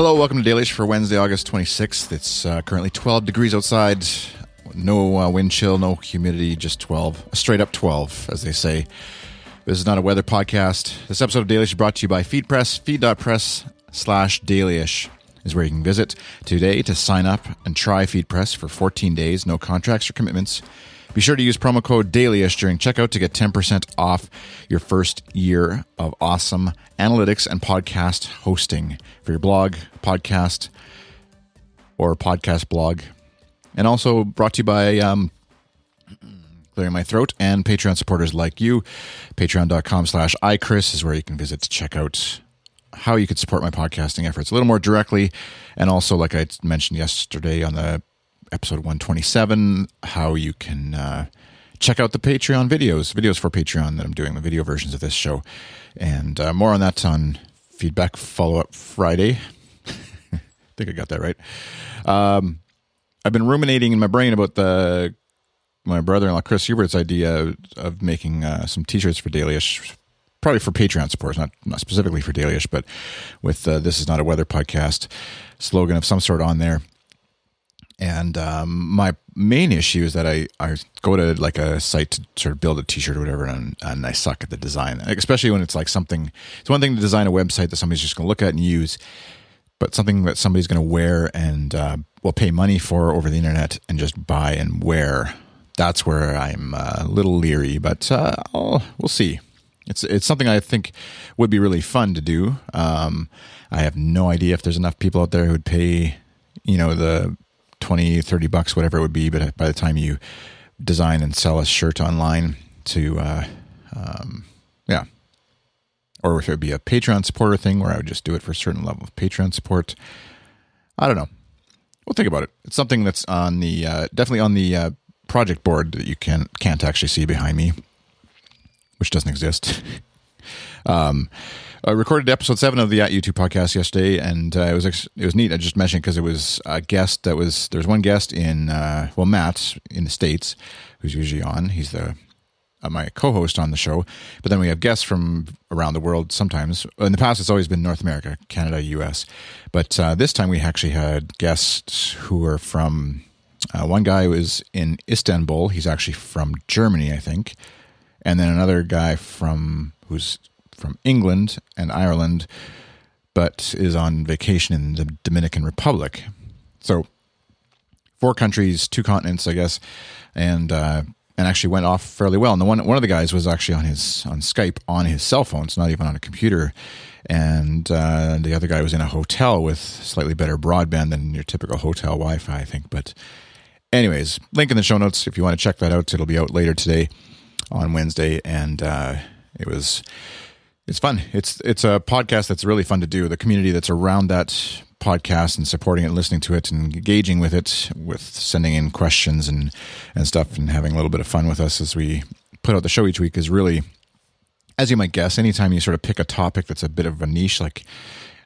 Hello, welcome to Dailyish for Wednesday, August 26th. It's uh, currently 12 degrees outside. No uh, wind chill, no humidity, just 12. A straight up 12, as they say. This is not a weather podcast. This episode of Dailyish is brought to you by FeedPress. Feed.press slash dailyish is where you can visit today to sign up and try FeedPress for 14 days. No contracts or commitments. Be sure to use promo code DAILYISH during checkout to get 10% off your first year of awesome analytics and podcast hosting for your blog, podcast, or podcast blog. And also brought to you by um, Clearing My Throat and Patreon supporters like you. Patreon.com slash iChris is where you can visit to check out how you could support my podcasting efforts a little more directly. And also, like I mentioned yesterday on the episode 127 how you can uh, check out the Patreon videos, videos for Patreon that I'm doing, the video versions of this show. And uh, more on that on Feedback Follow Up Friday. I think I got that right. Um, I've been ruminating in my brain about the my brother-in-law Chris Hubert's idea of making uh, some T-shirts for Dailyish, probably for Patreon supporters, not not specifically for Dailyish, but with uh, "This is not a weather podcast" slogan of some sort on there. And um, my main issue is that I, I go to like a site to sort of build a t-shirt or whatever and, and I suck at the design, especially when it's like something, it's one thing to design a website that somebody's just going to look at and use, but something that somebody's going to wear and uh, will pay money for over the internet and just buy and wear. That's where I'm a little leery, but uh, we'll see. It's it's something I think would be really fun to do. Um, I have no idea if there's enough people out there who would pay, you know, the 20, 30 bucks, whatever it would be. But by the time you design and sell a shirt online to, uh, um, yeah. Or if it would be a Patreon supporter thing where I would just do it for a certain level of Patreon support. I don't know. We'll think about it. It's something that's on the, uh, definitely on the uh, project board that you can, can't actually see behind me, which doesn't exist. um, I recorded episode seven of the At U2 podcast yesterday, and uh, it was it was neat. I just mentioned because it was a guest that was there's one guest in uh, well Matt in the states who's usually on. He's the uh, my co-host on the show, but then we have guests from around the world. Sometimes in the past, it's always been North America, Canada, U.S., but uh, this time we actually had guests who were from. Uh, one guy was in Istanbul. He's actually from Germany, I think, and then another guy from who's from England and Ireland, but is on vacation in the Dominican Republic. So, four countries, two continents, I guess, and uh, and actually went off fairly well. And the one one of the guys was actually on his on Skype on his cell phone, it's not even on a computer. And uh, the other guy was in a hotel with slightly better broadband than your typical hotel Wi-Fi, I think. But, anyways, link in the show notes if you want to check that out. It'll be out later today on Wednesday, and uh, it was it's fun. It's it's a podcast that's really fun to do. The community that's around that podcast and supporting it, listening to it, and engaging with it, with sending in questions and and stuff, and having a little bit of fun with us as we put out the show each week is really, as you might guess, anytime you sort of pick a topic that's a bit of a niche, like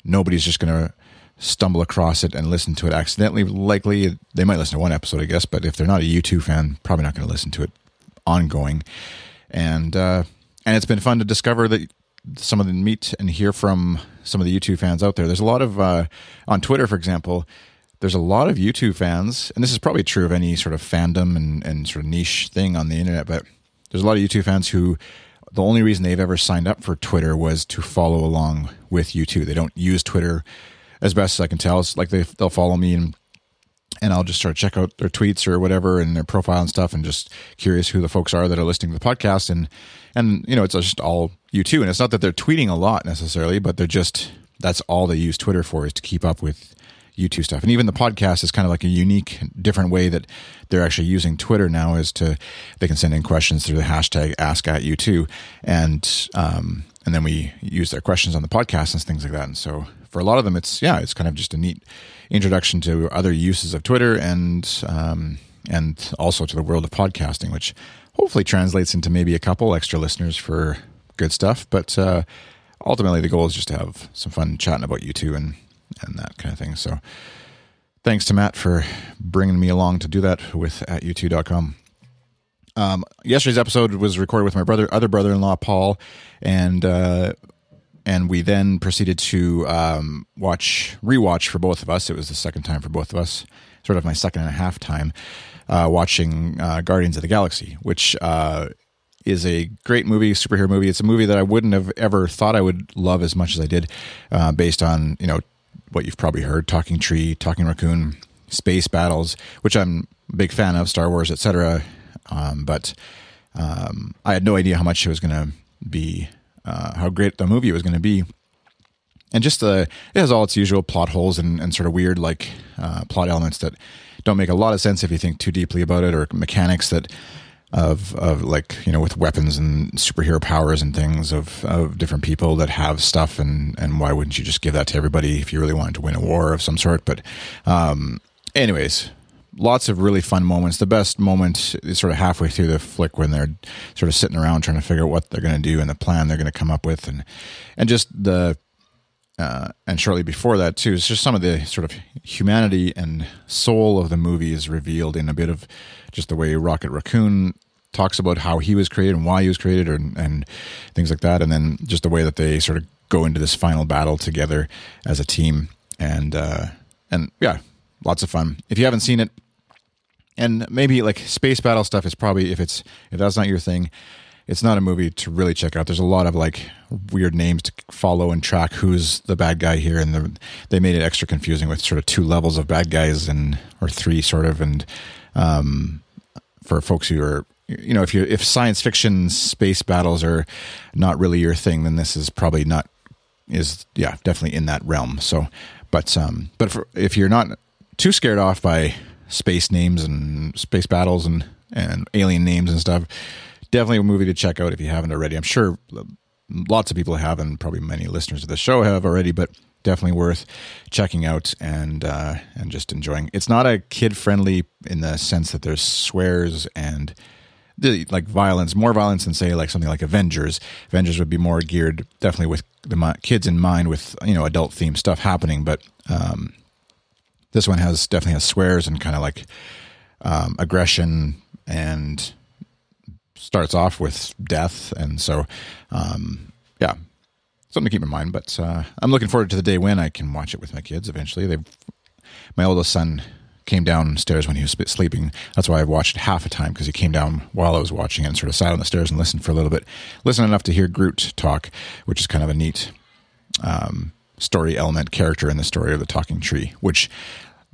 nobody's just going to stumble across it and listen to it accidentally. Likely, they might listen to one episode, I guess, but if they're not a U2 fan, probably not going to listen to it ongoing. And uh, and it's been fun to discover that some of the meet and hear from some of the U2 fans out there. There's a lot of uh, on Twitter, for example. There's a lot of U2 fans, and this is probably true of any sort of fandom and, and sort of niche thing on the internet. But there's a lot of U2 fans who the only reason they've ever signed up for Twitter was to follow along with U2. They don't use Twitter as best as I can tell. It's like they they'll follow me and and I'll just start check out their tweets or whatever and their profile and stuff, and just curious who the folks are that are listening to the podcast. And and you know, it's just all U2. And it's not that they're tweeting a lot necessarily, but they're just that's all they use Twitter for is to keep up with U2 stuff. And even the podcast is kind of like a unique, different way that they're actually using Twitter now is to they can send in questions through the hashtag Ask at U2, and um, and then we use their questions on the podcast and things like that. And so for a lot of them, it's yeah, it's kind of just a neat introduction to other uses of Twitter and um, and also to the world of podcasting, which hopefully translates into maybe a couple extra listeners for good stuff. But uh, ultimately, the goal is just to have some fun chatting about U2 and and that kind of thing. So thanks to Matt for bringing me along to do that with at u2.com. Um, yesterday's episode was recorded with my brother, other brother-in-law, Paul, and uh, and we then proceeded to um, watch rewatch for both of us. It was the second time for both of us, sort of my second and a half time uh, watching uh, Guardians of the Galaxy, which uh, is a great movie, superhero movie. It's a movie that I wouldn't have ever thought I would love as much as I did, uh, based on you know what you've probably heard: Talking Tree, Talking Raccoon, space battles, which I'm a big fan of, Star Wars, etc. Um, but um, I had no idea how much it was going to be, uh, how great the movie was going to be. And just the it has all its usual plot holes and, and sort of weird like uh, plot elements that don't make a lot of sense if you think too deeply about it, or mechanics that of of like you know with weapons and superhero powers and things of of different people that have stuff and and why wouldn't you just give that to everybody if you really wanted to win a war of some sort? But um, anyways, lots of really fun moments. The best moment is sort of halfway through the flick when they're sort of sitting around trying to figure out what they're going to do and the plan they're going to come up with, and and just the uh, and shortly before that too, it's just some of the sort of humanity and soul of the movie is revealed in a bit of just the way Rocket Raccoon talks about how he was created and why he was created, or, and things like that, and then just the way that they sort of go into this final battle together as a team, and uh, and yeah, lots of fun. If you haven't seen it, and maybe like space battle stuff is probably if it's if that's not your thing it's not a movie to really check out. There's a lot of like weird names to follow and track who's the bad guy here. And the, they made it extra confusing with sort of two levels of bad guys and or three sort of. And um, for folks who are you know if you if science fiction space battles are not really your thing then this is probably not is yeah definitely in that realm. So but um but for, if you're not too scared off by space names and space battles and and alien names and stuff. Definitely a movie to check out if you haven't already. I'm sure lots of people have, and probably many listeners of the show have already, but definitely worth checking out and uh, and just enjoying. It's not a kid friendly in the sense that there's swears and the, like violence, more violence than say like something like Avengers. Avengers would be more geared definitely with the kids in mind, with you know adult themed stuff happening, but um, this one has definitely has swears and kind of like um, aggression and starts off with death, and so um, yeah, something to keep in mind. But uh, I'm looking forward to the day when I can watch it with my kids. Eventually, they my oldest son came downstairs when he was sleeping. That's why I watched half a time because he came down while I was watching and sort of sat on the stairs and listened for a little bit. Listened enough to hear Groot talk, which is kind of a neat um, story element character in the story of the talking tree, which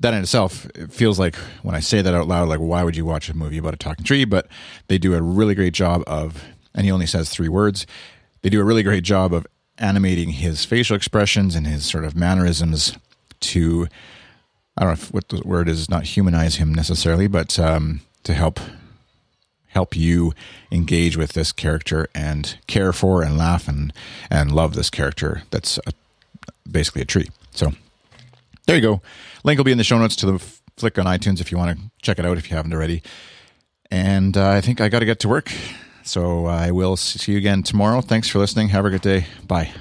that in itself it feels like when I say that out loud, like why would you watch a movie about a talking tree? But they do a really great job of, and he only says three words. They do a really great job of animating his facial expressions and his sort of mannerisms to, I don't know if, what the word is, not humanize him necessarily, but um, to help help you engage with this character and care for and laugh and and love this character that's a, basically a tree. So there you go. Link will be in the show notes to the flick on iTunes if you want to check it out if you haven't already. And uh, I think I got to get to work. So I will see you again tomorrow. Thanks for listening. Have a good day. Bye.